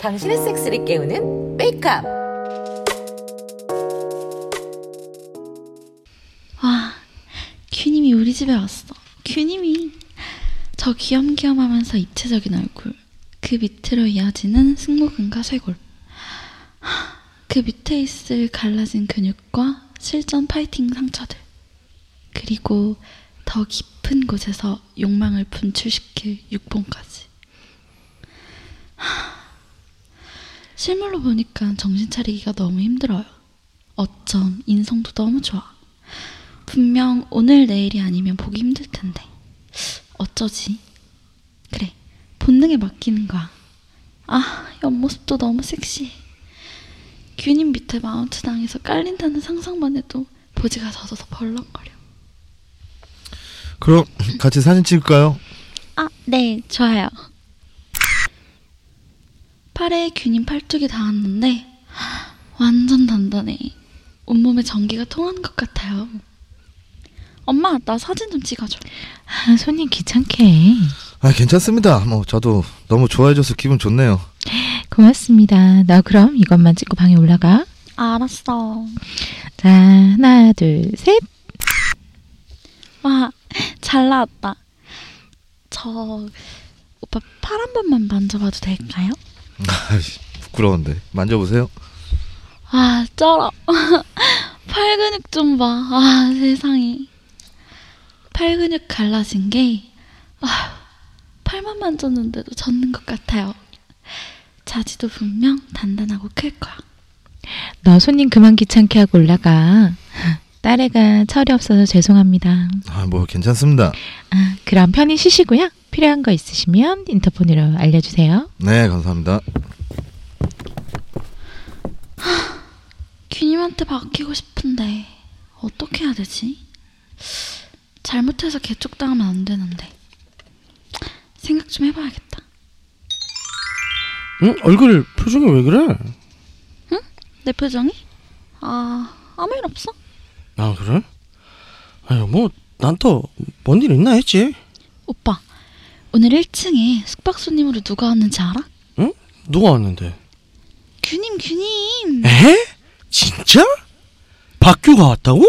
당신의 섹스를 깨우는 메이크업. 와, 큐님이 우리 집에 왔어. 큐님이 저 귀염귀염하면서 입체적인 얼굴, 그 밑으로 이어지는 승모근과 쇄골, 하, 그 밑에 있을 갈라진 근육과 실전 파이팅 상처들, 그리고 더 깊은 곳에서 욕망을 분출시킬 육본까지. 하, 실물로 보니까 정신 차리기가 너무 힘들어요. 어쩜 인성도 너무 좋아. 분명 오늘 내일이 아니면 보기 힘들 텐데 어쩌지? 그래 본능에 맡기는 거야. 아 옆모습도 너무 섹시해. 균인 밑에 마운트 당해서 깔린다는 상상만 해도 보지가 젖어서 벌렁거려. 그럼 같이 사진 찍을까요? 아, 네, 좋아요. 팔에 균인 팔뚝이 닿았는데 완전 단단해. 온몸에 전기가 통하는 것 같아요. 엄마, 나 사진 좀 찍어줘. 아, 손님 귀찮게 해. 아 괜찮습니다. 뭐 저도 너무 좋아해줘서 기분 좋네요. 고맙습니다. 너 그럼 이것만 찍고 방에 올라가. 알았어. 자, 하나, 둘, 셋. 와, 잘 나왔다. 저 오빠 팔 한 번만 만져봐도 될까요? 부끄러운데 만져보세요. 아, 쩔어. 팔 근육 좀 봐. 아, 세상에. 팔 근육 갈라진 게, 아, 팔만 만졌는데도 젖는 것 같아요. 자지도 분명 단단하고 클 거야. 너 손님 그만 귀찮게 하고 올라가. 딸애가 철이 없어서 죄송합니다. 아 뭐 괜찮습니다. 아, 그럼 편히 쉬시고요. 필요한 거 있으시면 인터폰으로 알려주세요. 네 감사합니다. 균님한테 맡기고 싶은데, 어떻게 해야 되지? 잘못해서 개쪽당하면 안 되는데. 생각 좀 해봐야겠다. 응? 얼굴 표정이 왜 그래? 내 표정이? 아, 아무 일 없어. 아 그래? 아유 뭐 난 또 뭔 일 있나 했지. 오빠, 오늘 1층에 숙박 손님으로 누가 왔는지 알아? 누가 왔는데? 규님, 규님. 에? 진짜? 박규가 왔다고?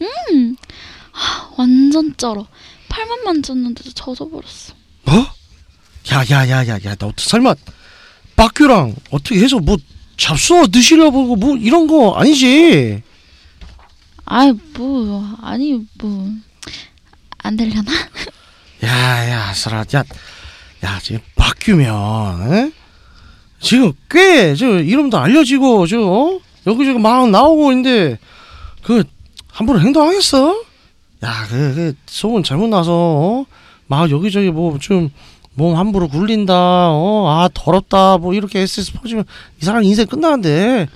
음, 하, 완전 쩔어. 팔만 만졌는데도 젖어버렸어. 뭐? 야야야야야 너 설마 박규랑 어떻게 해서 뭐 잡수어 드시려고 뭐 이런 거 아니지? 아이, 뭐, 아니, 뭐, 안 되려나? 야야 설아 야 야 지금 박규면 에? 지금 꽤 저 이름도 알려지고 저 어? 여기저기 막 나오고 있는데 그 함부로 행동하겠어? 야그 그 소문 잘못 나서 어? 막 여기저기 뭐 좀 몸 함부로 굴린다 어 아 더럽다 뭐 이렇게 SS 퍼지면 이 사람 인생 끝나는데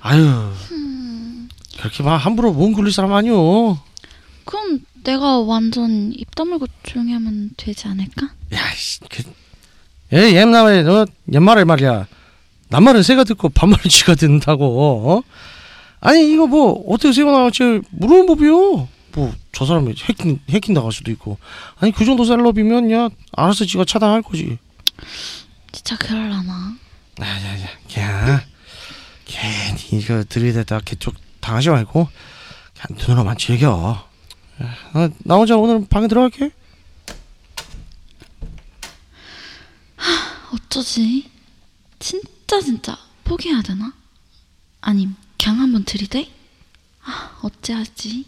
아유 그렇게 막 함부로 몸 굴릴 사람 아니오. 그럼 내가 완전 입 다물고 조용히 하면 되지 않을까? 야 씨 그, 예, 옛날에 너 옛말에 말이야. 남말은 새가 듣고 반말은 쥐가 듣는다고 어? 아니 이거 뭐 어떻게 새가 나올지 모르는 법이요 뭐 저 사람이 해킹 해킹 당할 수도 있고. 아니 그 정도 셀럽이면 야 알아서 지가 차단할 거지. 진짜 그럴라나? 야야야 걔야. 괜히 이거 들이대다 개쪽 당하지 말고 그냥 눈으로만 즐겨 야, 나, 나 혼자 오늘 방에 들어갈게 어쩌지? 진짜 진짜 포기해야 되나? 아님 그냥 한번 들이대? 아 어찌하지?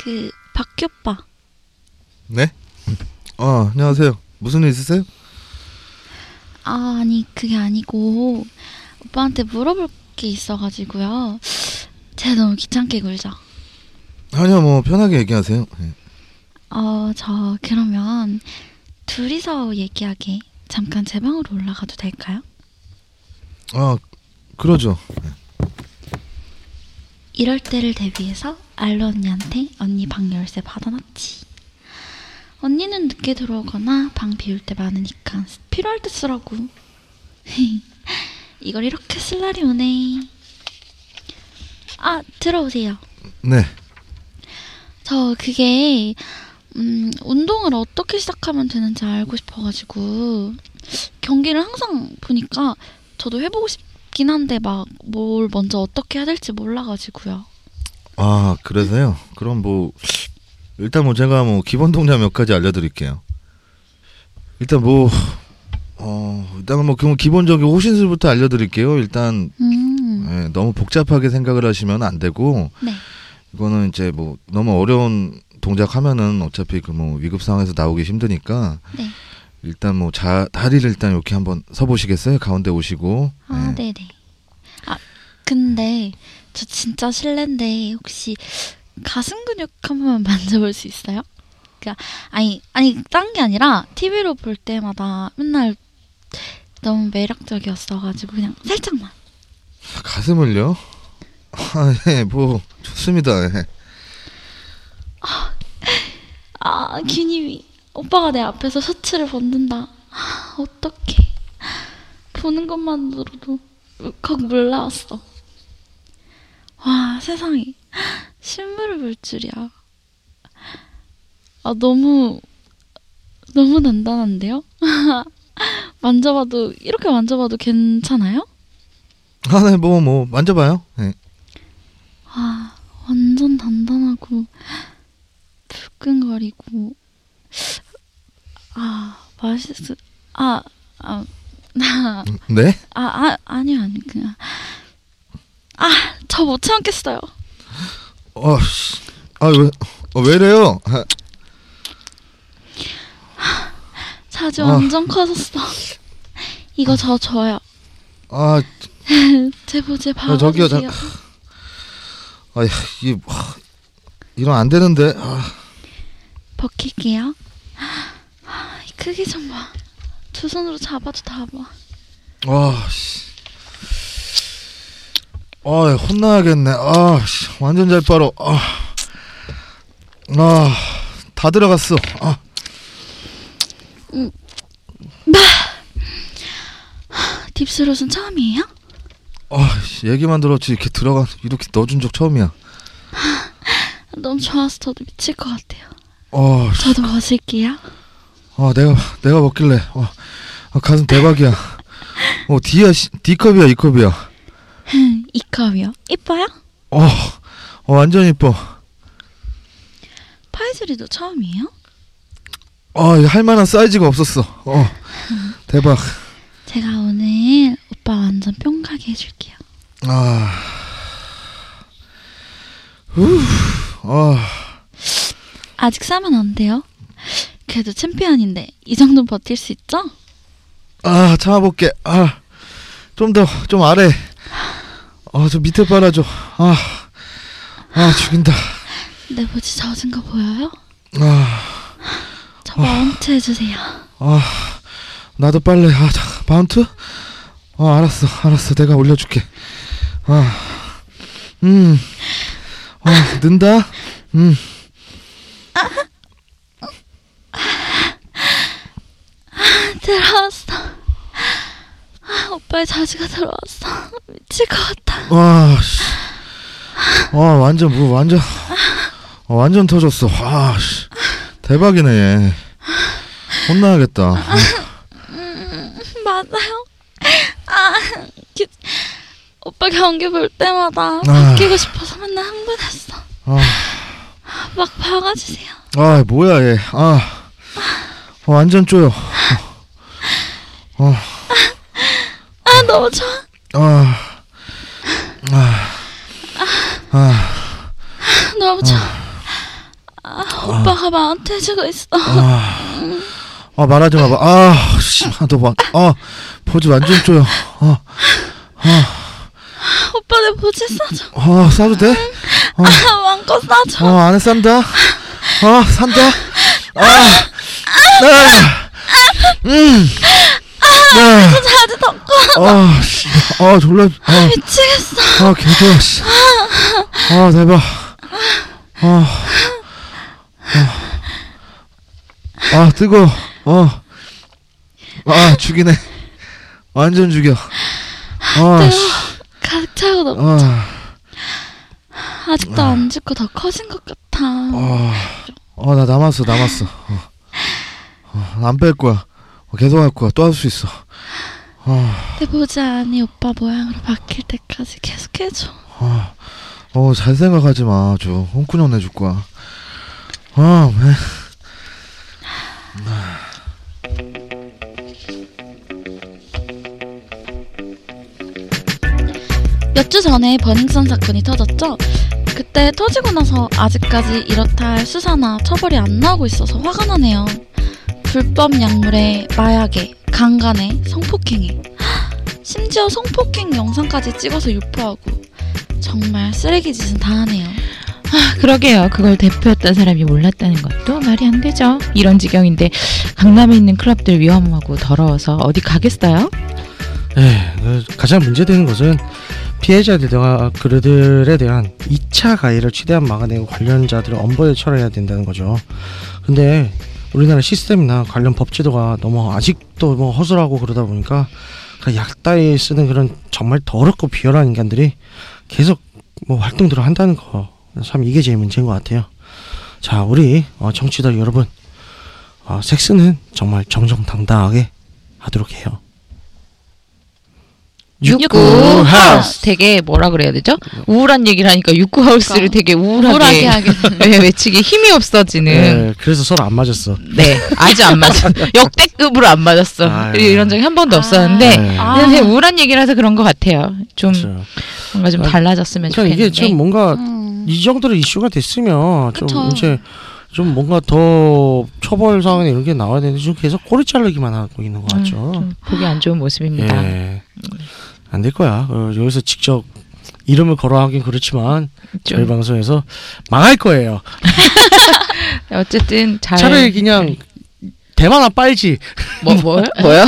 그 박규 오빠 네? 아 안녕하세요. 무슨 일 있으세요? 아 아니 그게 아니고 오빠한테 물어볼 게 있어가지고요 제가 너무 귀찮게 굴죠 아니요 뭐 편하게 얘기하세요. 네. 어 저 그러면 둘이서 얘기하게 잠깐 제 방으로 올라가도 될까요? 아 그러죠. 이럴 때를 대비해서 알로 언니한테 언니 방 열쇠 받아놨지. 언니는 늦게 들어오거나 방 비울 때 많으니까 필요할 때 쓰라고. 이걸 이렇게 쓸 날이 오네. 아 들어오세요. 네. 저 그게 음, 운동을 어떻게 시작하면 되는지 알고 싶어가지고 경기를 항상 보니까 저도 해보고 싶긴 한데 막 뭘 먼저 어떻게 해야 될지 몰라가지고요. 아 그래서요. 그럼 뭐 일단 뭐 제가 뭐 기본 동작 몇 가지 알려드릴게요. 일단 뭐 어, 일단 뭐 그럼 기본적인 호신술부터 알려드릴게요. 일단 음, 예, 너무 복잡하게 생각을 하시면 안 되고 네. 이거는 이제 뭐 너무 어려운 동작 하면은 어차피 그 뭐 위급 상황에서 나오기 힘드니까 네. 일단 뭐 자 다리를 일단 이렇게 한번 서 보시겠어요? 가운데 오시고. 아, 예. 네네. 아, 근데 저 진짜 실례인데 혹시 가슴 근육 한 번만 만져볼 수 있어요? 그니까 아니 아니 딴 게 아니라 TV로 볼 때마다 맨날 너무 매력적이었어가지고 그냥 살짝만. 가슴을요? 아, 예, 뭐 좋습니다. 예. 아 규님이 오빠가 내 앞에서 셔츠를 벗는다. 아, 어떡해. 보는 것만으로도 울컥 물나왔어. 와 세상에 실물을 볼 줄이야. 아 너무 너무 단단한데요? 만져봐도 이렇게 만져봐도 괜찮아요? 아, 네, 뭐, 뭐, 만져봐요. 예. 아 완전 단단하고 불끈거리고 아 맛있어 아아나 네? 아, 아, 아니요, 아니, 그냥. 아, 저 못 참겠어요. 어, 씨. 아, 왜, 어, 왜 이래요? 아, 자주 아. 완전 커졌어. 이거 저 줘요. 아, 제 보제 야, 저기요, 봐주세요. 아, 이, 와, 이러면 안 되는데. 아, 벗길게요. 아, 이 크기 좀 봐. 두 손으로 잡아도 다 봐. 와, 씨. 아, 혼나야겠네. 아, 씨. 완전 잘 빨어. 아, 아, 다 들어갔어. 아, 딥스롯은 처음이에요? 아, 씨. 얘기만 들었지. 이렇게 들어가, 이렇게 넣어준 적 처음이야. 너무 좋아서 저도 미칠 것 같아요. 어, 씨. 저도 벗을게요. 아, 내가, 내가 먹길래. 어, 아, 가슴 대박이야. 어, D야, 씨. D컵이야, E컵이야. 이 컵이요. 이뻐요? 어, 어, 완전 이뻐. 파이즈리도 처음이에요? 아, 이거 할 만한 사이즈가 없었어. 어, 대박. 제가 오늘 오빠 완전 뿅 가게 해줄게요. 아, 후, 아, 아직 싸면 안 돼요? 그래도 챔피언인데 이 정도 버틸 수 있죠? 아, 참아볼게. 아, 좀 더, 좀 아래. 아, 좀 밑에 빨아줘. 아, 아, 죽인다. 내 보지 젖은 거 보여요? 아, 저 마운트 해주세요. 아, 나도 빨래. 아, 자, 마운트? 아, 알았어, 알았어. 내가 올려줄게. 아, 음, 아, 는다. 음, 들어왔어. 아, 오빠의 자지가 들어왔어. 미칠 것 같아. 와, 씨. 와, 완전 뭐 완전, 어, 완전 터졌어. 와, 씨. 대박이네. 얘. 혼나야겠다. 아, 맞아요. 아, 기- 오빠 경기 볼 때마다 아. 바뀌고 싶어서 맨날 흥분했어. 아, 막 박아주세요. 아, 뭐야 얘. 아, 어, 완전 쪼여. 어, 아, 너무 좋아. 아, 아, 아, 너무 좋아. 아, 오빠가 마운트 해주고 있어. 아, 아 말하지 마봐. 아, 씨, 아, 너 막, 아, 포즈 완전 쪼여. 아, 오빠 내 보지 싸줘. 아, 싸도 돼? 어. 아, 마음껏 싸줘. 어, 안에 싼다. 어, 산다. 아, 아, 음, 아, 자지 덮고 아, 씨, 아, 졸라, 아, 미치겠어. 아, 씨. 아, 대박. 아, 아, 아, 뜨거. 어, 아, 죽이네. 완전 죽여. 아, 씨, 가득 차고 너 아, 아직도 안 죽고 더 커진 것 같아. 아, 어, 나 남았어, 남았어. 어. 어, 안뺄 거야. 어, 계속 할 거야. 또 할 수 있어. 어, 내 모자 안이 오빠 모양으로 바뀔 때까지 계속 해줘. 어, 어, 잘 생각하지 마. 저 홍군형 내줄 거야. 아, 왜? 몇 주 전에 버닝썬 사건이 터졌죠? 그때 터지고 나서 아직까지 이렇다 할 수사나 처벌이 안 나오고 있어서 화가 나네요. 불법 약물에 마약에 강간에 성폭행에 심지어 성폭행 영상까지 찍어서 유포하고 정말 쓰레기 짓은 다 하네요. 그러게요. 그걸 대표했던 사람이 몰랐다는 것도 말이 안 되죠. 이런 지경인데 강남에 있는 클럽들 위험하고 더러워서 어디 가겠어요? 예, 그 가장 문제되는 것은 피해자들과 그들에 대한 2차 가해를 최대한 막아내고 관련자들을 엄벌에 처리해야 된다는 거죠. 근데 우리나라 시스템이나 관련 법제도가 너무 아직도 뭐 허술하고 그러다 보니까 그 약따위 쓰는 그런 정말 더럽고 비열한 인간들이 계속 뭐 활동들을 한다는 거. 참 이게 제일 문제인 것 같아요. 자, 우리 어, 정치자 여러분, 어, 섹스는 정말 정정당당하게 하도록 해요. 육구 하우스 되게 뭐라 그래야 되죠? 우울한 얘기를 하니까 육구 하우스를 그러니까. 되게 우울하게, 우울하게 하게 왜 외치기 힘이 없어지는 네, 그래서 서로 안 맞았어. 네 아주 안 맞아 역대급으로 안 맞았어 아유. 이런 적이 한 번도 아. 없었는데 네. 아. 그냥 되게 우울한 얘기라서 그런 것 같아요 좀 그렇죠. 뭔가 좀 아, 달라졌으면 그러니까 좋겠는데 이게 좀 뭔가 음. 이 정도로 이슈가 됐으면 좀 그쵸. 이제 좀 뭔가 더 처벌 사항이나 이런 게 나와야 되는데 지금 계속 꼬리 자르기만 하고 있는 것 음, 같죠. 좀 보기 안 좋은 모습입니다 예. 안 될 거야. 어, 여기서 직접 이름을 걸어하긴 그렇지만 저희 좀 방송에서 망할 거예요. 어쨌든 잘 차라리 그냥 대만아 빨지 뭐, 뭐, 뭐요?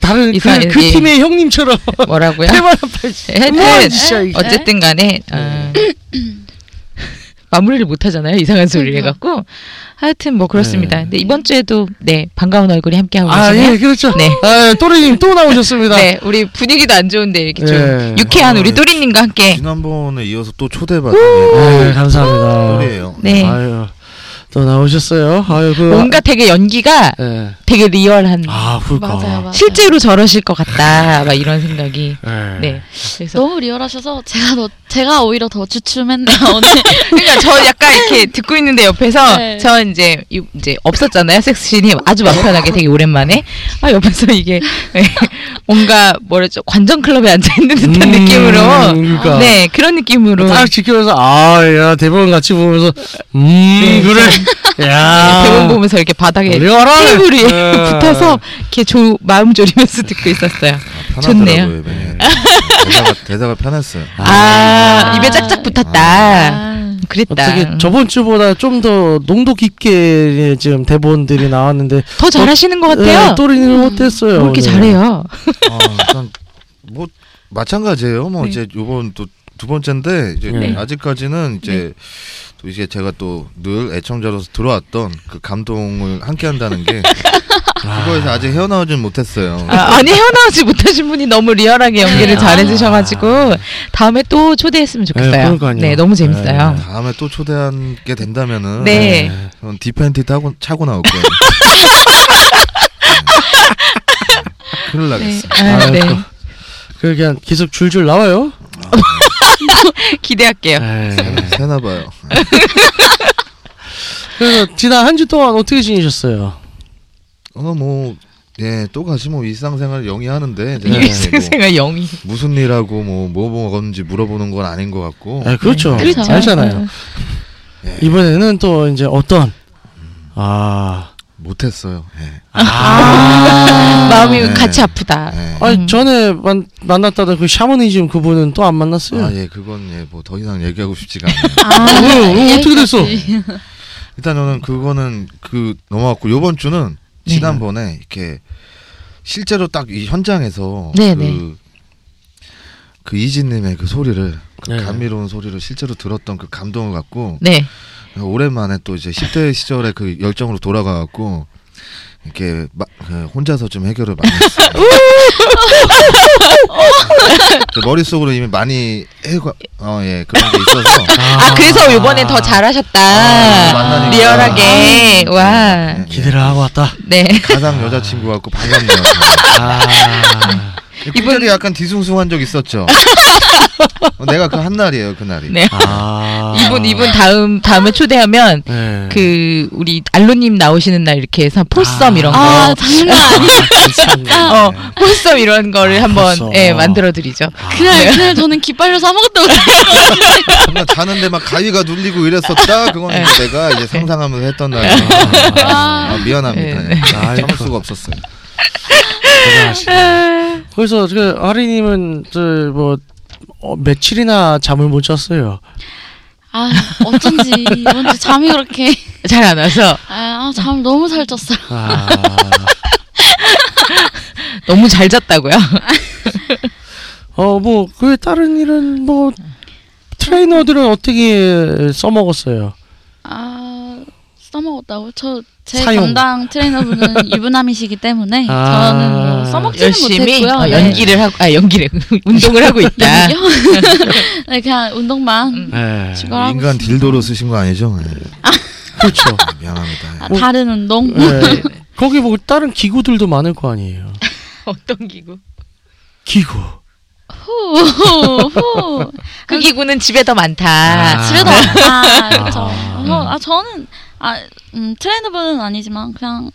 다른 그, 그 얘기- 팀의 형님처럼 뭐라고요? 빨지. 하여튼 뭐 진짜 이게. 어쨌든 간에 어, 마무리를 못 하잖아요. 이상한 소리를 그러니까. 해갖고 하여튼 뭐 그렇습니다. 네. 근데 이번 주에도 네 반가운 얼굴이 함께하고 아, 계시네요. 예, 그렇죠. 네. 아, 또리님 또 나오셨습니다. 네, 우리 분위기도 안 좋은데 이렇게 좀 예. 유쾌한 아, 우리 또리님과 함께 지난번에 이어서 또 초대받은 네, 예, 감사합니다. 소리예요. 네 아유, 또 나오셨어요. 아유, 그. 뭔가 되게 연기가 예. 되게 리얼한 아. 맞아요, 맞아요. 실제로 저러실 것 같다 막 이런 생각이 예. 네 그래서 너무 리얼하셔서 제가 더 제가 오히려 더 주춤했네요 오늘. 그러니까 저 약간 이렇게 듣고 있는데 옆에서 네. 저 이제 이- 이제 없었잖아요 섹스신이 아주 맘 편하게 되게 오랜만에 아 옆에서 이게 네, 뭔가 뭐랬죠 관전 클럽에 앉아 있는 듯한 음, 느낌으로 그러니까. 네 그런 느낌으로 딱 지켜서 아야 대본 같이 보면서 음 네, 그래 야 대본 보면서 이렇게 바닥에 리얼하네. 테이블 위에 예. 붙어서 이렇게 조, 마음 졸이면서 듣고 있었어요. 좋네요. 편하더라고요, 이번에. 대사가, 대사가 편했어요. 아, 입에 짝짝 붙었다. 아, 그랬다. 어떻게 저번 주보다 좀 더 농도 깊게 지금 대본들이 나왔는데 더 잘하시는 것 같아요. 예, 또리는 못했어요. 뭐 이렇게 오늘. 잘해요. 아, 일단 뭐 마찬가지예요. 뭐 네. 이제 요번 또 두 번째인데 이제 네. 아직까지는 이제 또 이게 제가 또 늘 애청자로서 들어왔던 그 감동을 함께 한다는 게 그거에서 아직 헤어나오진 못했어요. 아, 아니 헤어나오지 못하신 분이 너무 리얼하게 연기를 네. 잘해주셔가지고 다음에 또 초대했으면 좋겠어요. 네. 네, 너무 재밌어요. 네. 다음에 또 초대하게 된다면은 네. 저는 디펜티 타고 차고 나올 거예요. 네. 큰일 나겠어. 아, 네. 아이고. 그 그냥 계속 줄줄 나와요. 기대할게요. 예. 새나 봐요. 그래서 지난 한 주 동안 어떻게 지내셨어요? 어, 뭐, 예, 또 가시 뭐 일상생활 영위하는데 뭐 일생생활 영이. 무슨 일하고 뭐, 뭐 먹었는지 물어보는 건 아닌 것 같고. 예, 그렇죠. 네, 그렇죠. 알잖아요. 예, 이번에는 또 이제 어떤 아, 못했어요. 예. 아, 마음이 네. 같이 아프다. 예. 아니 음. 전에 만, 만났다던 그 샤머니즘 그분은 또 안 만났어요. 아, 예, 그건 예, 뭐 더 이상 얘기하고 싶지가 않아요. 아, 왜? 어, 어떻게 됐어? 일단 저는 그거는 그 넘어갔고 요번 주는 네. 지난번에 이렇게 실제로 딱 이 현장에서 네, 그, 네. 그 이진님의 그 소리를 그 네. 감미로운 소리를 실제로 들었던 그 감동을 갖고 네. 오랜만에 또 이제 10대 시절의 그 열정으로 돌아가갖고 이렇게 마, 그 혼자서 좀 해결을 많이 했어요. 그 머릿속으로 이미 많이 해가 어 예 그런 게 있어서 아, 그래서 이번엔 더 잘하셨다. 아. 리얼하게. 와. 네, 기대를 하고 왔다. 네. 가장 여자친구 같고 반갑네요. 아, 이분들이 약간 뒤숭숭한 적 있었죠. 어, 내가 그 한 날이에요 그 날이. 네. 아. 이분 이분 다음 다음에 초대하면 네. 그 우리 알로님 나오시는 날 이렇게 해서 폴썸 이런 거. 아 장난 아니야. 괜찮네. 어, 폴썸 이런 거를 아, 한번. 예, 만들어 드리죠. 그날 그날 저는 기빨려서 아무것도. 정말 자는데 막 가위가 눌리고 이랬었다. 그건 네. 내가 이제 상상하면서 했던 날이에요. 아, 미안합니다. 네, 네. 예. 참을 수가 없었어요. 대단하시네. 그래서 그 아리님은 저뭐 어, 며칠이나 잠을 못 잤어요. 아 어쩐지 이번 주 잠이 그렇게 잘 안 와서 아, 아, 잠을 너무 잘 잤어요. 아, 너무 잘 잤다고요. 어뭐 그 다른 일은 뭐 트레이너들은 어떻게 써먹었어요? 아 써먹었다고 저 제. 담당 트레이너분은 유부남이시기 때문에 아. 저는 뭐 써먹지는 열심히 못했고요. 어, 네. 연기를 하고 아 연기를 운동을 하고 있다. 네 그냥 운동만 음. 네. 추가하고 인간. 딜도로 쓰신 거 아니죠? 예. 그렇죠. 미안합니다. 아, 다른 운동. 네. 거기 뭐 다른 기구들도 많을 거 아니에요. 어떤 기구? 기구. 후, 후. 그 기구는 집에 더 많다. 아. 집에도 아 그렇죠. 아. 어, 아 저는 아 음, 트레이너분은 아니지만 그냥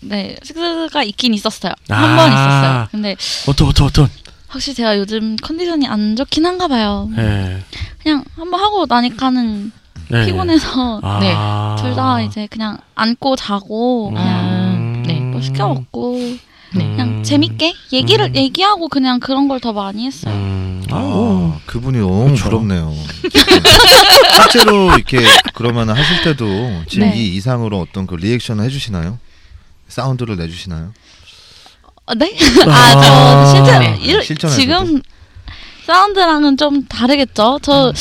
네 식스가 있긴 있었어요. 한번 아. 있었어요. 근데 어떤 어떤 어떤. 확실히 제가 요즘 컨디션이 안 좋긴 한가 봐요. 네. 그냥 한번 하고 나니까는 네. 피곤해서 아. 네. 둘 다 이제 그냥 안고 자고 그냥 음. 네, 뭐 시켜 먹고 네. 그냥 재밌게 얘기를 음. 얘기하고 그냥 그런 걸 더 많이 했어요. 음. 아, 아, 오. 그분이 너무 그렇죠. 부럽네요. 실제로 이렇게 그러면 하실 때도 지금 네. 이 이상으로 어떤 그 리액션을 해주시나요? 사운드를 내주시나요? 어, 네? 아. 아, 저 실제 네. 일- 실전에서도. 지금 사운드랑은 좀 다르겠죠. 저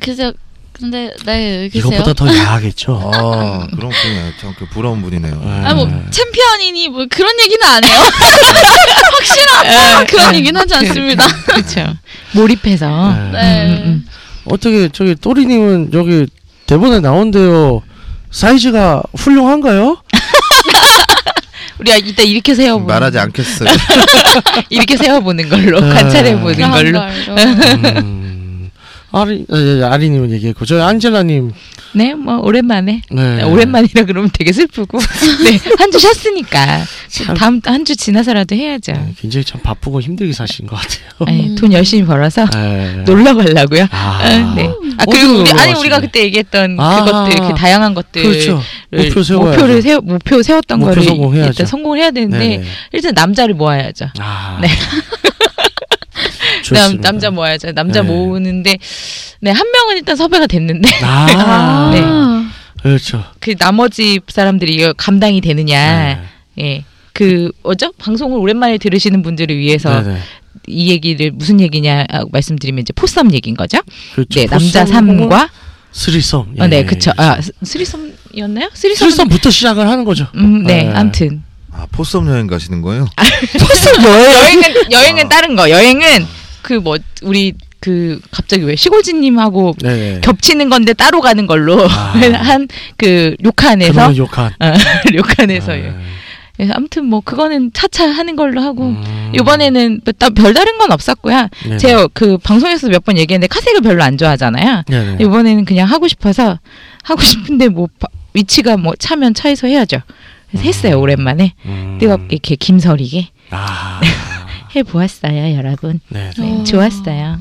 글쎄요. 근데 네 글쎄요. 이것보다 더 야하겠죠. 아, 그럼 그냥 참그 부러운 분이네요. 네. 아뭐 챔피언이니 뭐 그런 얘기는 안 해요. 확실한 그런 얘기는 하지 않습니다. 그렇죠. 몰입해서. 네. 네. 음, 음. 어떻게 저기 또리님은 여기 대본에 나온대요. 사이즈가 훌륭한가요? 우리 아, 이따 이렇게 세워 보는 말하지 않겠어요. 이렇게 세워 보는 걸로 네. 관찰해 보는 그런 걸로. 아리 에, 아리님은 얘기했고 저 안젤라님 네, 뭐 오랜만에. 네. 오랜만이라 그러면 되게 슬프고. 네, 한 주 쉬었으니까. 참. 다음 한 주 지나서라도 해야죠. 네, 굉장히 참 바쁘고 힘들게 사신 것 같아요. 네, 돈 열심히 벌어서 네. 놀러 가려고요. 아. 아, 네. 아 그리고 우리 아니? 우리가 그때 얘기했던 아. 그것들 그 다양한 것들 그렇죠. 목표 세워야죠. 목표를 세워 목표 세웠던 목표 거를 성공해야죠. 일단 성공을 해야 되는데 네. 일단 남자를 모아야죠. 아. 네. 남, 좋습니다. 남자 모아야죠. 남자 네. 모으는데 네 한 명은 일단 섭외가 됐는데 아. 네. 그렇죠. 그 나머지 사람들이 이거 감당이 되느냐. 네. 예. 그 뭐죠? 방송을 오랜만에 들으시는 분들을 위해서 네네. 이 얘기를 무슨 얘기냐 아, 말씀드리면 이제 포썸 얘기인 거죠. 그렇죠. 네, 남자 3과 threesome. 어, 네, 예. 그쵸. 아, 스- threesome이었나요? threesome. threesome부터 시작을 하는 거죠. 음, 네, 네. 아무튼. 아, foursome 여행 가시는 거예요? foursome 뭐예요? 여행은 아. 여행은 다른 거. 여행은 그 뭐 우리 그 갑자기 왜 시골지님하고 네. 겹치는 건데 따로 가는 걸로 아. 한그 료칸에서. 어, 료칸에서 네. 그래서 아무튼 뭐 그거는 차차 하는 걸로 하고 음. 이번에는 뭐 따- 별다른 건 없었고요. 네네. 제가 그 방송에서 몇 번 얘기했는데 카섹을 별로 안 좋아하잖아요. 네네. 이번에는 그냥 하고 싶어서 하고 싶은데 뭐 바- 위치가 뭐 차면 차에서 해야죠. 그래서 했어요 오랜만에 음. 뜨겁게 이렇게 김설이게 아. 해 보았어요 여러분. 네. 네, 어. 좋았어요.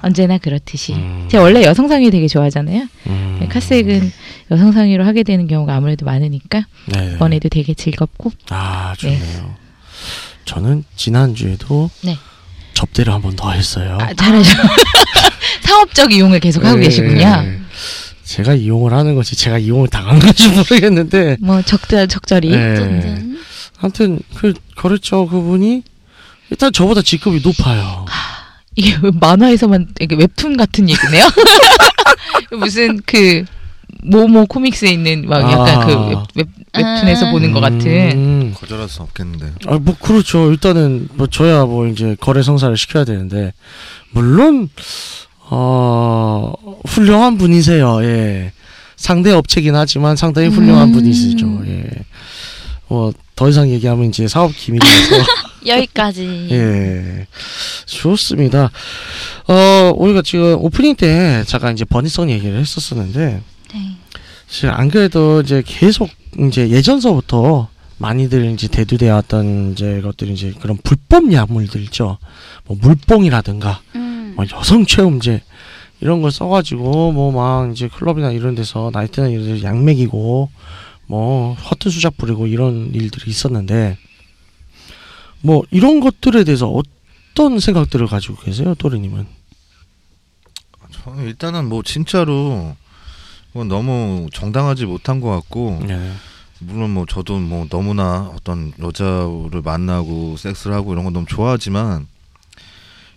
언제나 그렇듯이. 음. 제가 원래 여성상의 되게 좋아하잖아요. 음. 네, 카색은 여성상의로 하게 되는 경우가 아무래도 많으니까 네네. 이번에도 되게 즐겁고 아 좋네요. 저는 지난 주에도 네. 접대를 한 번 더 했어요. 아, 잘하죠. 사업적 이용을 계속 하고 네. 계시군요. 제가 이용을 하는 거지 제가 이용을 당한 건지 모르겠는데 뭐 적절 적절히. 네. 아무튼 그 그렇죠 그분이 일단 저보다 직급이 높아요. 이게 왜 만화에서만 이게 웹툰 같은 얘기네요. 무슨 그 모모 코믹스에 있는 막 약간 아. 그 웹, 웹, 웹툰에서 아. 보는 것 같은. 음. 거절할 수 없겠는데. 아, 뭐 그렇죠. 일단은 뭐 저야 뭐 이제 거래 성사를 시켜야 되는데 물론 어 훌륭한 분이세요. 예. 상대 업체긴 하지만 상당히 훌륭한 음. 분이시죠. 예. 뭐 더 이상 얘기하면 이제 사업 기밀이라서 여기까지. 예. 좋습니다. 어 우리가 지금 오프닝 때 잠깐 이제 번외성 얘기를 했었었는데 네. 사실 안 그래도 이제 계속 이제 예전서부터 많이들 이제 대두되어 왔던 이제 것들이 이제 그런 불법 약물들 있죠. 뭐 물뽕이라든가 음. 뭐 여성 체험제 이런 걸 써가지고 뭐 막 이제 클럽이나 이런 데서 나이트나 이런 데서 약 먹이고 뭐 허튼 수작 부리고 이런 일들이 있었는데 뭐 이런 것들에 대해서 어떤 생각들을 가지고 계세요, 또리님은? 저는 일단은 뭐 진짜로 그건 너무 정당하지 못한 것 같고 네. 물론 뭐 저도 뭐 너무나 어떤 여자를 만나고 섹스를 하고 이런 건 너무 좋아하지만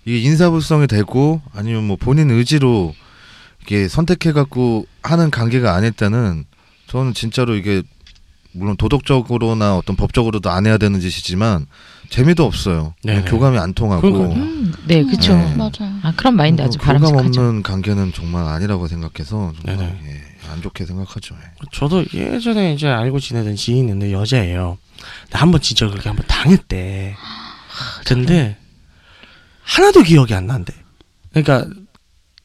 이게 인사불성이 되고 아니면 뭐 본인 의지로 이게 선택해 갖고 하는 관계가 아닐 때는 저는 진짜로 이게 물론 도덕적으로나 어떤 법적으로도 안 해야 되는 짓이지만 재미도 없어요. 네네. 교감이 안 통하고 그러니까요. 음, 네, 그렇죠. 네. 맞아요. 아 그런 마인드 아주 교감 바람직하죠. 없는 관계는 정말 아니라고 생각해서 정말 네네. 예, 안 좋게 생각하죠. 예. 저도 예전에 이제 알고 지내던 지인이 있는데 여자예요. 근데 한번 진짜 그렇게 한번 당했대. 근데 하나도 기억이 안 난대. 그러니까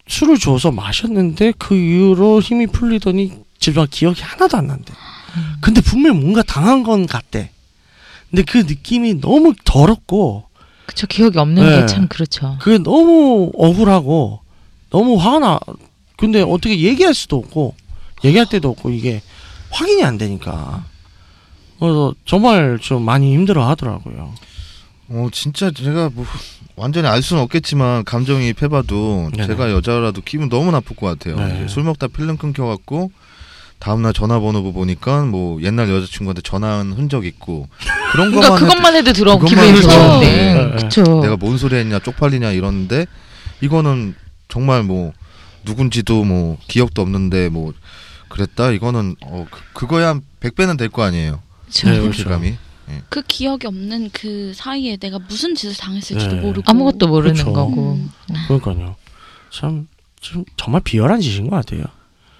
술을 줘서 마셨는데 그 이후로 힘이 풀리더니 질병 기억이 하나도 안 난대. 근데 분명히 뭔가 당한 건 같대. 근데 그 느낌이 너무 더럽고 그쵸 기억이 없는 네. 게참 그렇죠. 그게 너무 억울하고 너무 화가 나. 근데 어떻게 얘기할 수도 없고 얘기할 때도 없고 이게 확인이 안 되니까. 그래서 정말 좀 많이 힘들어 하더라고요. 어 진짜 제가 뭐 완전히 알 수는 없겠지만 감정이입해봐도 네네. 제가 여자라도 기분 너무 나쁠 것 같아요. 네. 술 먹다 필름 끊겨갖고 다음날 전화번호 보니까 뭐 옛날 여자친구한테 전화한 흔적 있고 그런 그러니까 것만 그것만 해도 들어 기분이 좋은데 네. 그쵸. 내가 뭔 소리 했냐 쪽팔리냐 이러는데 이거는 정말 뭐 누군지도 뭐 기억도 없는데 뭐 그랬다 이거는 어 그, 그거야 한 100배는 될 거 아니에요. 그쵸. 네, 그렇죠. 감이 그 기억이 없는 그 사이에 내가 무슨 짓을 당했을지도 네. 모르고 아무것도 모르는 그쵸. 거고 음. 그러니까요. 참, 좀 정말 비열한 짓인 것 같아요.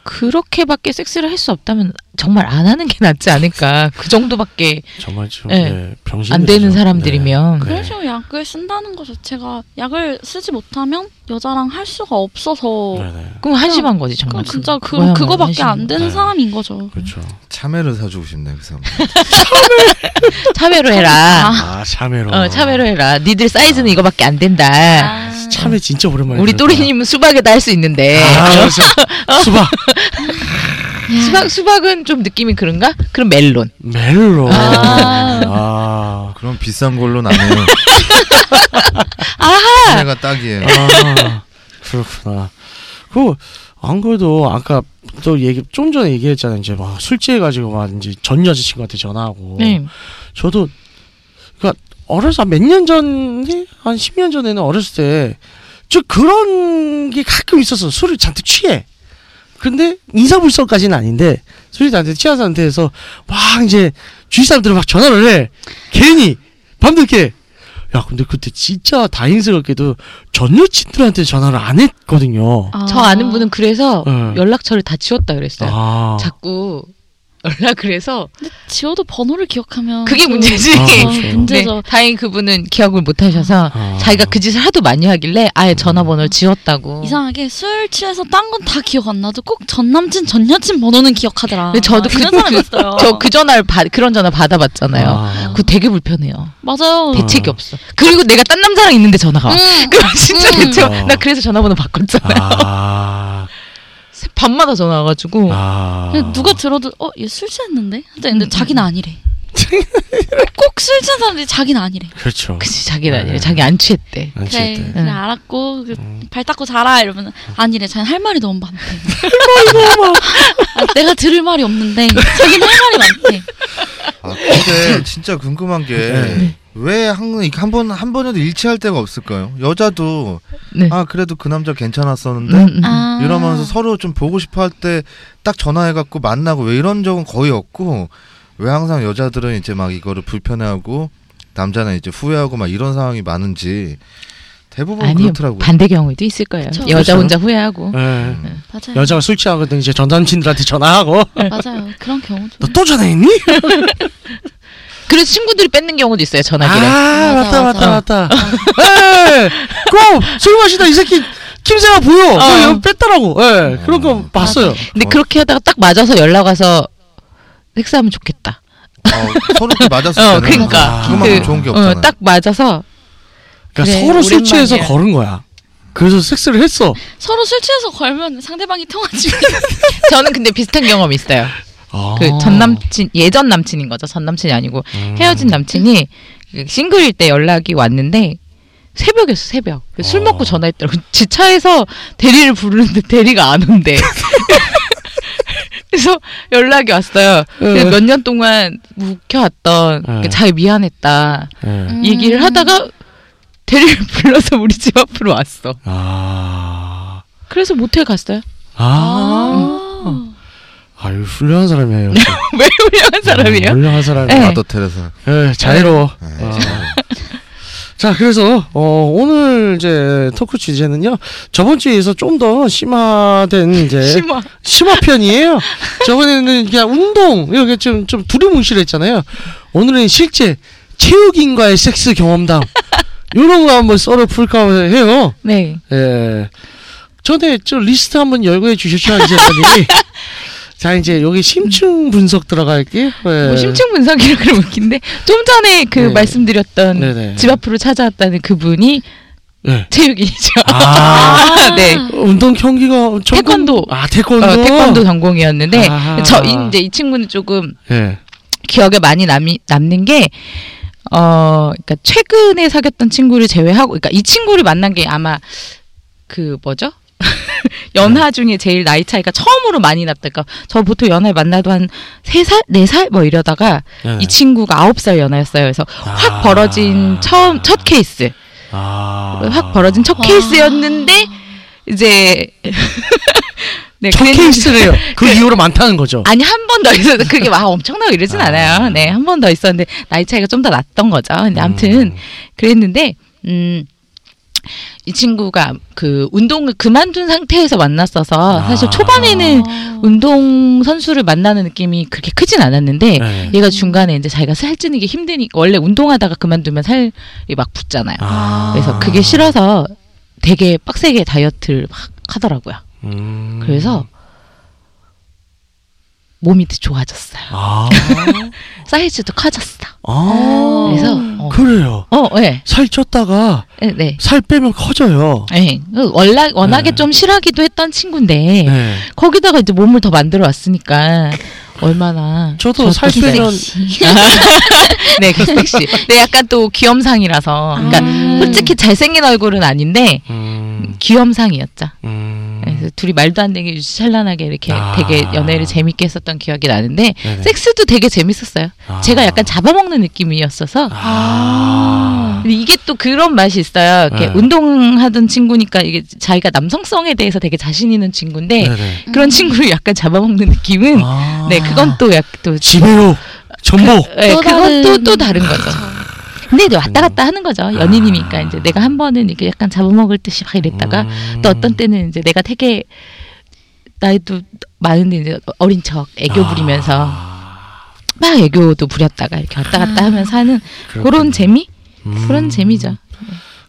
그렇게밖에 섹스를 할 수 없다면 정말 안 하는 게 낫지 않을까 그 정도밖에 정말 좀 네. 네, 병신 안 되는 사람들이면 네. 그래서 약을 쓴다는 것 자체가 약을 쓰지 못하면 여자랑 할 수가 없어서 네네. 그럼 한심한 거지 정말 그럼 진짜 그, 그거밖에 안 되는 네. 사람인 거죠. 그렇죠. 참외를 사주고 싶네 그 사람. 거. 참외로 해라 아 참외로. 어 참외로 해라 니들 사이즈는 이거밖에 안 된다 아, 참외 진짜 오랜만에. 우리. 또리님은 수박에다 할 수 있는데 아, 그렇죠. 수박. 수박 수박은 좀 느낌이 그런가? 그럼 멜론 멜로. 아. 아. 그럼 비싼 걸로 나는 아하 참외가 딱이에요. 아, 그렇구나. 그, 안 그래도 아까 또 얘기, 좀 전에 얘기했잖아요. 이제 막 술 취해가지고 막 이제 전 여자친구한테 전화하고. 네. 저도, 그니까, 어려서 몇 년 전에? 한 10년 전에는 어렸을 때, 저 그런 게 가끔 있었어. 술을 잔뜩 취해. 근데 인사불성까지는 아닌데 잔뜩 취한 상태에서 막 이제 주위 사람들 막 전화를 해. 괜히 밤늦게. 야 근데 그때 진짜 다행스럽게도 전 여친들한테 전화를 안 했거든요. 아. 저 아는 분은 그래서 네. 연락처를 다 지웠다 그랬어요 아, 자꾸 연락을 해서 지워도 번호를 기억하면 그게 그- 문제지. 아, 어, 그렇죠. 문제죠. 네, 다행히 그분은 기억을 못 하셔서 아. 자기가 그 짓을 하도 많이 하길래 아예 전화번호를 지웠다고. 이상하게 술 취해서 딴 건 다 기억 안 나도 꼭 전 남친 전 여친 번호는 기억하더라. 근데 저도 그, 이런 사람 그, 있어요. 저 그 전화를 받 그런 전화 받아봤잖아요. 아. 그거 되게 불편해요. 맞아요. 대책이 없어. 그리고 내가 딴 남자랑 있는데 전화가 와. 음, 그럼 진짜 음. 대책. 어. 나 그래서 전화번호 바꿨잖아. 아. 밤마다 전화 와가지고. 아. 누가 들어도 어 얘 술 취했는데? 근데 음, 자기는 아니래. 꼭 술 취한 사람들이 자기는 아니래. 그렇죠. 그치 자기는 네. 아니래. 자기 안 취했대. 안 그래, 취했대. 그래 응. 알았고 그, 음. 발 닦고 자라 이러면 아니래. 자기는 할 말이 너무 많대. 할 말이 너무 많 아. 내가 들을 말이 없는데 자기는 할 말이 많대. 아 근데 진짜 궁금한 게 네. 왜 항상 이렇게 한번 한 번에도 일치할 때가 없을까요? 여자도 네. 아 그래도 그 남자 괜찮았었는데 음, 음. 아. 이러면서 서로 좀 보고 싶어 할 때 딱 전화해 갖고 만나고 왜 이런 적은 거의 없고 왜 항상 여자들은 이제 막 이거를 불편해하고 남자는 이제 후회하고 막 이런 상황이 많은지 대부분 아니요 그렇더라고요. 반대 경우도 있을 거예요. 그쵸. 여자 그렇죠. 혼자 후회하고. 예. 맞아요. 여자가 술 취하거든 이제 전 남친들한테 전화하고 맞아요. 그런 경우도. 너 또 전화했니? 그래서 친구들이 뺏는 경우도 있어요 아 전화기를. 맞다 맞아, 맞다 맞다. 에, 그술 마시다 이 새끼 김새가 보여. 어. 그 여기 뺐더라고. 예, 그런 거 봤어요. 근데 그렇게 하다가 딱 맞아서 연락 와서 섹스하면 좋겠다. 어, 서로 맞았을 어, 때는 그러니까 그만큼 그, 좋은 게 어, 없잖아요. 딱 맞아서 그러니까 그래, 서로 술 취해서 오랜만이야. 걸은 거야. 그래서 섹스를 했어. 서로 술 취해서 걸면 상대방이 통하지. 저는 근데 비슷한 경험이 있어요. 아. 그전 남친 예전 남친인 거죠. 전 남친이 아니고 음. 헤어진 남친이 그 싱글일 때 연락이 왔는데 새벽이었어 새벽 술 어. 먹고 전화했더라고 지 차에서 대리를 부르는데 대리가 안 온대 그래서 연락이 왔어요 응. 몇년 동안 묵혀왔던 응. 그 자기 미안했다 예. 음. 얘기를 하다가 대리를 불러서 우리 집 앞으로 왔어 아. 그래서 모텔 갔어요 아. 아유 훌륭한 사람이에요. 왜 훌륭한 사람이에요? 훌륭한 사람이에요. 네. 마더 테레사. 예, 자유로워. 네, 아. 자, 그래서 어, 오늘 이제 토크 주제는요. 저번 주에서 좀 더 심화된 이제 심화 심화 편이에요. 저번에는 그냥 운동 이렇게 좀 좀 두리뭉실했잖아요. 오늘은 실제 체육인과의 섹스 경험담 이런 거 한번 썰어 풀까 해요. 네 예. 전에 저 리스트 한번 열고 해 주셨죠, 이제님이. 자, 이제 여기 심층 분석 들어갈게요. 예. 뭐 심층 분석이라 그러면 웃긴데 좀 전에 그 네. 말씀드렸던 네네. 집 앞으로 찾아왔다는 그분이 예. 체육인이죠. 아. 네. 운동 경기가 전공- 태권도. 아 태권도 어, 태권도 전공이었는데 아하. 저 이제 이 친구는 조금 예. 기억에 많이 남이, 남는 게 어, 그러니까 최근에 사귀었던 친구를 제외하고, 그러니까 이 친구를 만난 게 아마 그 뭐죠? 연하 중에 제일 나이 차이가 처음으로 많이 났다. 그러니까 저 보통 연하를 만나도 한 세 살, 네 살 뭐 이러다가 예. 이 친구가 아홉 살 연하였어요. 그래서 확 벌어진 처음 첫 케이스, 아. 확 벌어진 첫 와. 케이스였는데 이제 네, 첫 그랬는데- 케이스래요. 그 이후로 많다는 거죠. 아니 한 번 더 있었는데 그게 막 엄청나고 이러진 않아요. 네, 한 번 더 있었는데 나이 차이가 좀 더 났던 거죠. 근데 아무튼 음. 그랬는데 음. 이 친구가 그 운동을 그만둔 상태에서 만났어서 사실 아. 초반에는 운동 선수를 만나는 느낌이 그렇게 크진 않았는데 네. 얘가 중간에 이제 자기가 살찌는 게 힘드니까 원래 운동하다가 그만두면 살이 막 붙잖아요. 아. 그래서 그게 싫어서 되게 빡세게 다이어트를 막 하더라고요. 음. 그래서 몸이 더 좋아졌어요. 아. 사이즈도 커졌어. 아. 그래서 어, 그래요. 어, 네, 살 쪘다가 네, 네. 살 빼면 커져요. 네. 워낙 워낙에 네. 좀 실하기도 했던 친구인데 네. 거기다가 이제 몸을 더 만들어 왔으니까 얼마나 저도 살. 빼면 네, 그 섹시. 네, 약간 또 귀염상이라서. 그러니까 음. 솔직히 잘생긴 얼굴은 아닌데 음. 귀염상이었죠. 음. 그래서 둘이 말도 안 되게 찬란하게 이렇게 아. 되게 연애를 재밌게 했었던 기억이 나는데 네네. 섹스도 되게 재밌었어요. 아. 제가 약간 잡아먹는 느낌이었어서 아. 근데 이게 또 그런 맛이 있어요. 이렇게 네. 운동하던 친구니까 이게 자기가 남성성에 대해서 되게 자신 있는 친구인데 네네. 그런 친구를 약간 잡아먹는 느낌은 아. 네 그건 또 약간 또 지배로 전복. 네, 또 그건 또 다른- 또 다른 거죠. 근데 이제 왔다 갔다 하는 거죠. 연인이니까 이제 내가 한 번은 이렇게 약간 잡아먹을 듯이 막 이랬다가 음. 또 어떤 때는 이제 내가 되게 나이도 많은데 이제 어린 척 애교 부리면서 아. 막 애교도 부렸다가 이렇게 왔다 갔다 하면서 하는 그런 그렇군요. 재미 음. 그런 재미죠.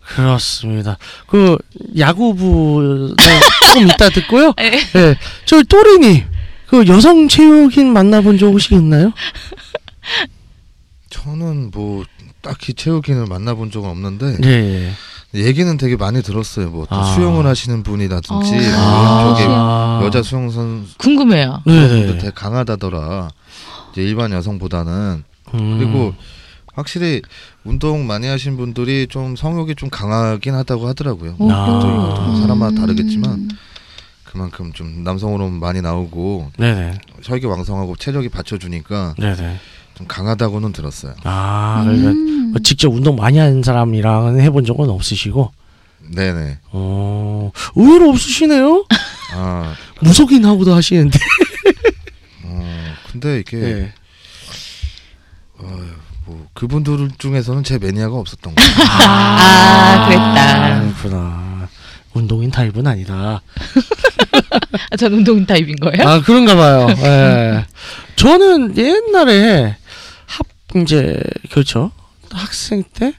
그렇습니다. 그 야구부 네, 조금 이따 듣고요. 네. 예, 저 또리님 그 여성 체육인 만나본 적 혹시 있나요? 저는 뭐 딱히 체육인을 만나본 적은 없는데 예. 얘기는 되게 많이 들었어요. 뭐 아. 수영을 하시는 분이라든지 어. 뭐 아. 쪽에 아. 여자 수영 선수 궁금해요. 네. 되게 강하다더라. 이제 일반 여성보다는 음. 그리고 확실히 운동 많이 하신 분들이 좀 성욕이 좀 강하긴 하다고 하더라고요. 오. 아. 좀 사람마다 다르겠지만 음. 그만큼 좀 남성 호르몬 많이 나오고 네네. 혈기 왕성하고 체력이 받쳐주니까 네네. 좀 강하다고는 들었어요. 아, 그러니까 음. 직접 운동 많이 하는 사람이랑은 해본 적은 없으시고, 네네. 어, 의외로 없으시네요? 아, 무속인 하고도 하시는데. 어, 근데 이게 네. 뭐 그분들 중에서는 제 매니아가 없었던 거예요. 아, 그랬다. 그렇구나. 운동인 타입은 아니다. 아, 전 운동 타입인 거예요? 아, 그런가 봐요. 예. 저는 옛날에 합, 이제, 그렇죠. 학생 때?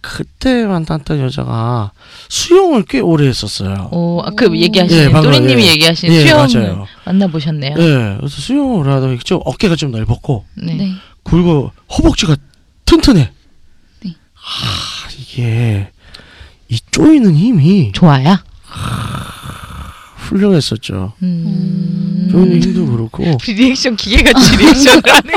그때 만났던 여자가 수영을 꽤 오래 했었어요. 오, 아, 그 예, 얘기하시는 방금, 또리님이 예. 얘기하신 예, 수영 맞아요. 만나 보셨네요. 예, 그래서 수영을 하다 좀 어깨가 좀 넓었고, 네. 네. 그리고 허벅지가 튼튼해. 네. 아, 이게, 이 쪼이는 힘이 좋아요. 훌륭했었죠. 음. 쪼이는 힘도 그렇고, 리액션 기계같이 리액션을 하네.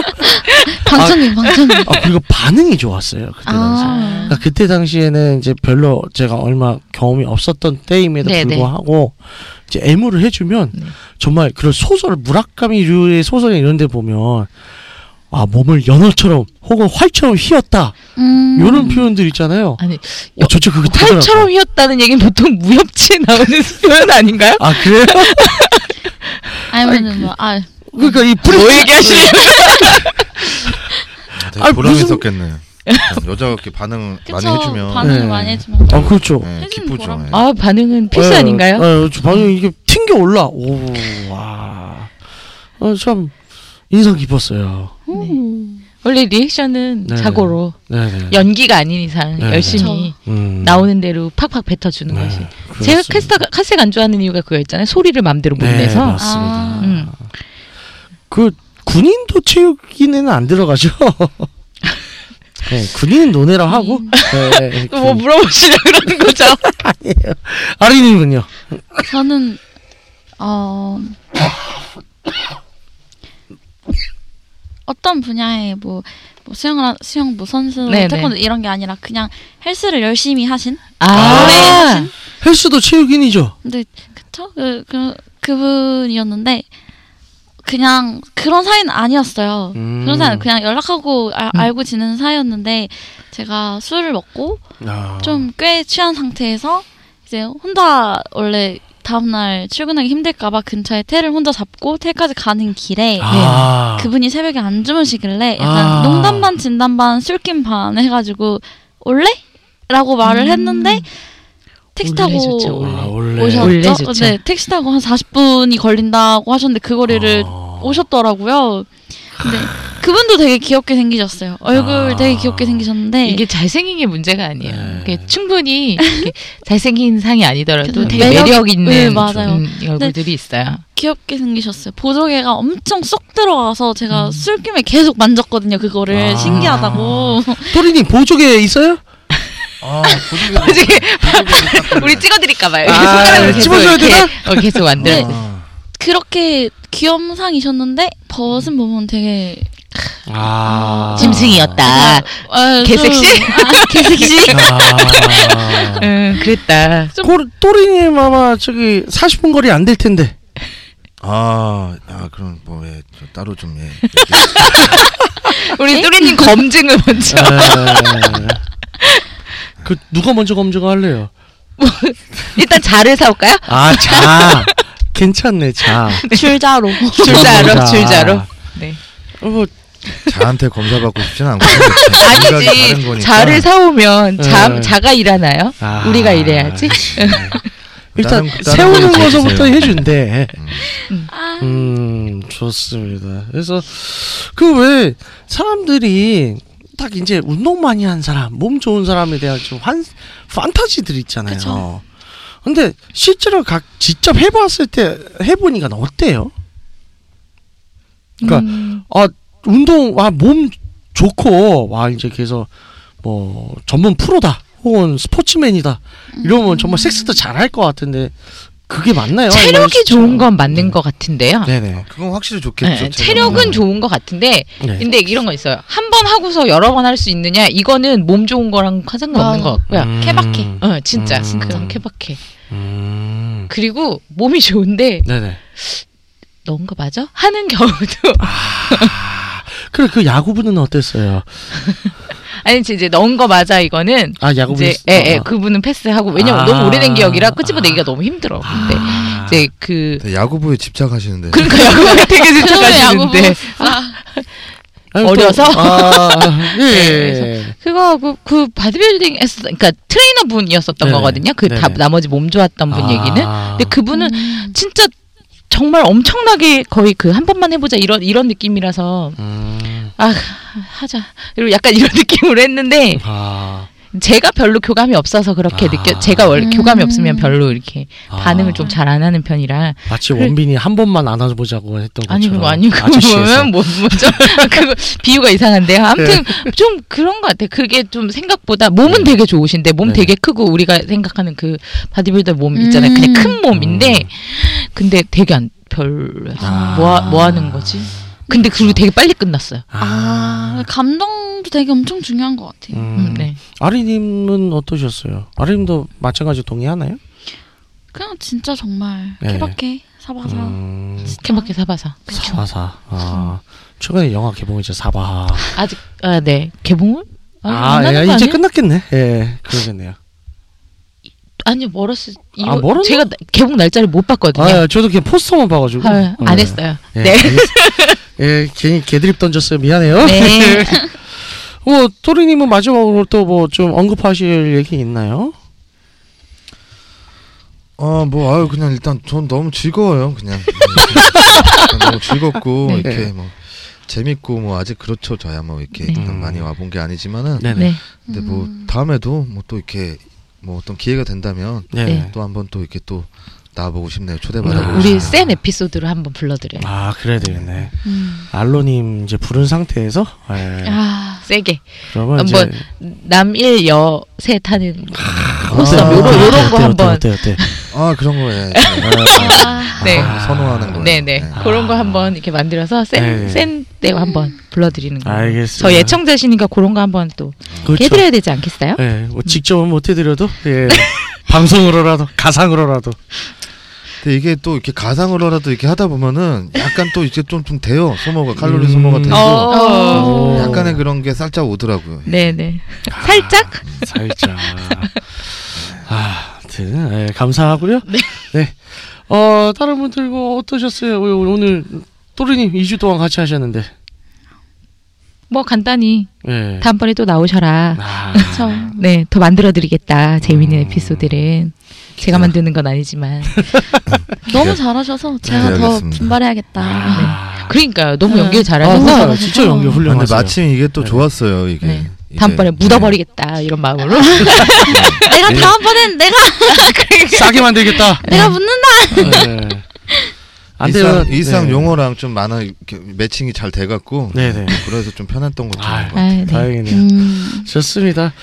방청객 방청객. 아, 그리고 반응이 좋았어요. 그때 당시. 아. 그러니까 그때 당시에는 이제 별로 제가 얼마 경험이 없었던 때임에도 네네. 불구하고 이제 애무를 해주면 네. 정말 그런 소설 무라카미류의 소설이 이런 데 보면 아 몸을 연어처럼 혹은 활처럼 휘었다 음. 이런 표현들 있잖아요. 아니, 어, 저쪽 그거. 활처럼 휘었다는 얘기는 보통 무협지에 나오는 표현 아닌가요? 아 그래요? 아니면은 뭐 아. 그러니까 이 프리 뭐 얘기하시려고? 아, 되게 아, 있었겠네요. 여자가 이렇게 그쵸. 많이 해주면 반응을 네. 많이 해주면. 아 그렇죠. 네, 해주는 기쁘죠. 보람. 예. 아, 반응은 필수 예, 아닌가요? 예, 저 방금 이게 튕겨 올라. 오, 와. 어, 참 인상 깊었어요. 음. 원래 리액션은 네네. 자고로 네네. 연기가 아닌 이상 네. 열심히 음. 나오는 대로 팍팍 뱉어주는 네, 것이. 그렇습니다. 제가 카스타 카색 안 좋아하는 이유가 그거였잖아요. 소리를 맘대로 못 네, 내서. 맞습니다. 아. 음. 그 군인도 체육인에는 안 들어가죠. 네, 군인은 논해라 하고. 네, 또 뭐 물어보시려 그러는 거죠? 아니에요. 아린이군요. 저는 어 어떤 분야에 뭐, 뭐 수영을 하- 수영 뭐 선수 네네. 태권도 이런 게 아니라 그냥 헬스를 열심히 하신 아, 하신 헬스도 체육인이죠. 근데 그쵸 그, 그 그분이었는데 그냥 그런 사이는 아니었어요. 음. 그런 사이 그냥 연락하고 아- 음. 알고 지내는 사이였는데 제가 술을 먹고 아. 좀꽤 취한 상태에서 이제 혼자 원래 다음날 출근하기 힘들까봐 근처에 테를 혼자 잡고 테까지 가는 길에 아. 그분이 새벽에 안 주무시길래 약간 아. 농담 반 진담 반 술김 반 해가지고 올래? 라고 말을 음. 했는데 택시 타고 좋죠, 올래. 아, 원래. 오셨죠? 원래 좋죠. 네, 택시 타고 한 40분이 걸린다고 하셨는데 그 거리를 아. 오셨더라고요. 근데 그분도 되게 귀엽게 생기셨어요. 얼굴 아. 되게 귀엽게 생기셨는데 이게 잘생긴 게 문제가 아니에요. 네. 충분히 잘생긴 상이 아니더라도 되게 매력, 매력- 있는 네, 맞아요. 음, 얼굴들이 있어요. 귀엽게 생기셨어요. 보조개가 엄청 쏙 들어가서 제가 음. 술김에 계속 만졌거든요. 그거를 아. 신기하다고. 토리님 보조개 있어요? 아, 보조개 우리 찍어드릴까 봐요. 아, 손가락으로 계속 찍어줘야 되나? 어, 계속 만들어. 네. 그렇게 귀염상이셨는데 벗은 몸은 되게 아. 짐승이었다. 아, 개섹시? 좀- 아, 개섹시? 아. 응, 그랬다. 고- 또리님 아마 저기 40분 거리 안 될 텐데. 아, 아 그럼 뭐 예, 저 따로 좀 예. 우리 또리님 검증을 먼저. 에. 그 누가 먼저 검증할래요? 일단 자를 사올까요? 아, 자. 괜찮네, 자. 줄자로, 자. 줄자로. 네. 어, 뭐, 자한테 검사 받고 싶지는 않고 아니지. 자를 사오면 자, 네. 자가 일하나요? 아. 우리가 일해야지. 일단 다른- 다른 세우는 거서부터. 해준대. 아, 음, 좋습니다. 그래서 그 왜 사람들이 딱 이제 운동 많이 한 사람, 몸 좋은 사람에 대한 좀 환, 판타지들 있잖아요. 그쵸. 근데 실제로 각 직접 해봤을 때 해보니까 어때요? 그러니까 음, 아 운동 와몸 좋고 와 이제 그래서 뭐 전문 프로다 혹은 스포츠맨이다 이러면 정말 섹스도 잘할 것 같은데 그게 맞나요? 체력이 좋은 건 네. 맞는 것 같은데요. 네네. 그건 확실히 좋겠죠. 네. 체력은 좋은 것 같은데 네. 근데 이런 거 있어요. 한 번 하고서 여러 번 할 수 있느냐? 이거는 몸 좋은 거랑 상관없는 맞아. 것 같고요. 음. 케바케. 어, 진짜 음. 그건 케바케. 음. 그리고 몸이 좋은데 네네. 넌가 맞아? 하는 경우도 그래 그 야구부는 어땠어요? 아니 이제 넣은 거 맞아 이거는 아 야구부 이제 예, 예, 그분은 패스하고 왜냐면 아. 너무 오래된 기억이라 끄집어내기가 너무 힘들어. 근데 아. 이제 그 야구부에 집착하시는데. 그러니까 야구가 되게 집착하시는데 또- 어려서? 아, 예. 네, 그거 그, 그 바디빌딩 했었 그러니까 트레이너 분이었었던 네네. 거거든요. 그 다, 네네. 나머지 몸 좋았던 분 아. 얘기는. 근데 그분은 음. 진짜 정말 엄청나게 거의 그 한 번만 해보자 이런 이런 느낌이라서 음. 아 하자 이런 약간 이런 느낌으로 했는데 아. 제가 별로 교감이 없어서 그렇게 아. 느껴 제가 원래 음. 교감이 없으면 별로 이렇게 아. 반응을 좀 잘 안 하는 편이라 마치 원빈이 한 번만 안아보자고 했던 것처럼 아니 그거 아니 그거 뭐 뭐죠 그거 비유가 이상한데요 아무튼 좀 그런 것 같아 그게 좀 생각보다 몸은 네. 되게 좋으신데 몸 네. 되게 크고 우리가 생각하는 그 바디빌더 몸 있잖아요 음. 그냥 큰 몸인데 음. 근데 되게 안 별로였어 아. 뭐, 하- 뭐 하는 거지 근데 그리고 되게 빨리 끝났어요 아, 감정도 되게 엄청 중요한 것 같아요. 음. 음, 네. 아리님은 어떠셨어요? 아리님도 마찬가지 동의하나요? 그냥 진짜 정말 네. 케바케 사바사. 음, 케바케 사바사 사바사. 아, 최근에 영화 개봉이죠 사바하. 아직 아, 네 개봉을 아, 아, 예, 거 이제? 끝났겠네. 예, 그러겠네요. 아니요 멀었을 이거 아, 멀었나? 제가 나- 개봉 날짜를 못 봤거든요 아, 저도 그냥 포스터만 봐가지고. 아, 안 예. 했어요 예, 네. 알겠- 예, 괜히 개드립 던졌어요. 미안해요. 네. 뭐 토리님은 마지막으로 또 뭐 좀 언급하실 얘기 있나요? 어, 뭐, 아유, 그냥 일단 전 너무 즐거워요, 그냥. 그냥 너무 즐겁고, 네. 이렇게 뭐, 재밌고, 뭐, 아직 그렇죠. 저야 뭐, 이렇게 네. 많이 와본 게 아니지만은. 네네. 네. 근데 뭐, 음. 다음에도 뭐 또 이렇게, 뭐 어떤 기회가 된다면. 네. 또 한번 또 이렇게 또 나와보고 싶네요. 초대받아보고 음. 우리 싶네요. 센 에피소드로 한번 불러드려요. 아, 그래야 되겠네. 음. 알로님 이제 부른 상태에서 예. 아, 세게. 그러면 뭐, 이제 남일 여세 타는 아, 코스 요런 어때, 요런 거 어때, 한번. 어때 어때? 아, 그런 거에. 아, 네. 선호하는 거예요. 네네. 네. 그런 거 한번 이렇게 만들어서 네. 센, 센 때고 한번 불러드리는 거. 알겠습니다. 저 예청자시니까 그런 거 한번 또 그렇죠. 해드려야 되지 않겠어요? 예, 뭐 직접은 못 해드려도 예. 방송으로라도 가상으로라도 근데 이게 또 이렇게 가상으로라도 이렇게 하다 보면은 약간 또 이제 좀, 좀 돼요. 소모가, 칼로리 음. 소모가 되고. 어. 오. 약간의 그런 게 살짝 오더라고요. 네네. 살짝? 살짝. 아, 아무튼 예, 감사하고요. 네. 어 다른 분들 뭐 어떠셨어요? 오- 오늘 또르님 2주 동안 같이 하셨는데. 뭐 간단히 예. 다음번에 또 나오셔라. 아. 네, 더 만들어드리겠다. 재미있는 음. 에피소드는. 제가 만드는 건 아니지만. 너무 잘하셔서 제가 네, 더 알겠습니다. 분발해야겠다. 아, 그러니까요. 너무 네. 연기를 아, 잘하셔서. 진짜, 진짜 연기 아, 근데 훌륭하세요. 마침 이게 또 네. 좋았어요. 이게. 네. 다음번에 네. 묻어버리겠다. 이런 마음으로. 내가 다음번엔 내가 싸게 만들겠다. 내가 묻는다. 네. 안 일상, 되면 일상 네. 용어랑 좀 많아 이렇게 매칭이 잘 돼갖고 네네. 그래서 좀 편했던 것 같아요. 아, 네. 다행이네요. 음. 좋습니다.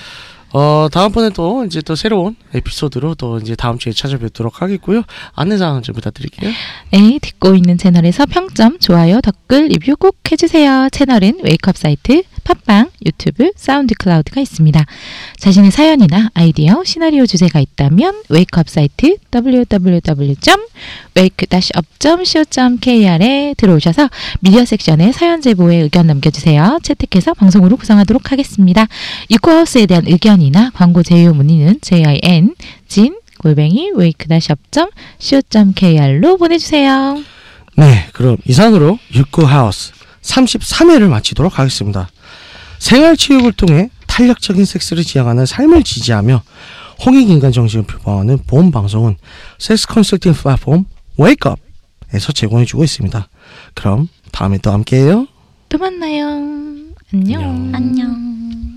어, 다음번에 또 이제 또 새로운 에피소드로 또 이제 다음 주에 찾아뵙도록 하겠고요. 안내사항 좀 부탁드릴게요. 네, 듣고 있는 채널에서 평점, 좋아요, 댓글, 리뷰 꼭 해주세요. 채널은 웨이크업 사이트, 팟빵, 유튜브, 사운드 클라우드가 있습니다. 자신의 사연이나 아이디어, 시나리오 주제가 있다면 웨이크업 사이트 www.wake-up.co.kr에 들어오셔서 미디어 섹션에 사연 제보에 의견 남겨주세요. 채택해서 방송으로 구성하도록 하겠습니다. 이코하우스에 대한 의견이나 광고 제휴 문의는 jin 진 골뱅이 wake-up.co.kr로 보내주세요. 네, 그럼 이상으로 육구하우스 33회를 마치도록 하겠습니다. 생활체육을 통해 탄력적인 섹스를 지향하는 삶을 지지하며 홍익인간 정신을 표방하는 보험 방송은 섹스 컨설팅 플랫폼 웨이크업에서 제공해주고 있습니다. 그럼 다음에 또 함께해요. 또 만나요. 안녕. 안녕. 안녕.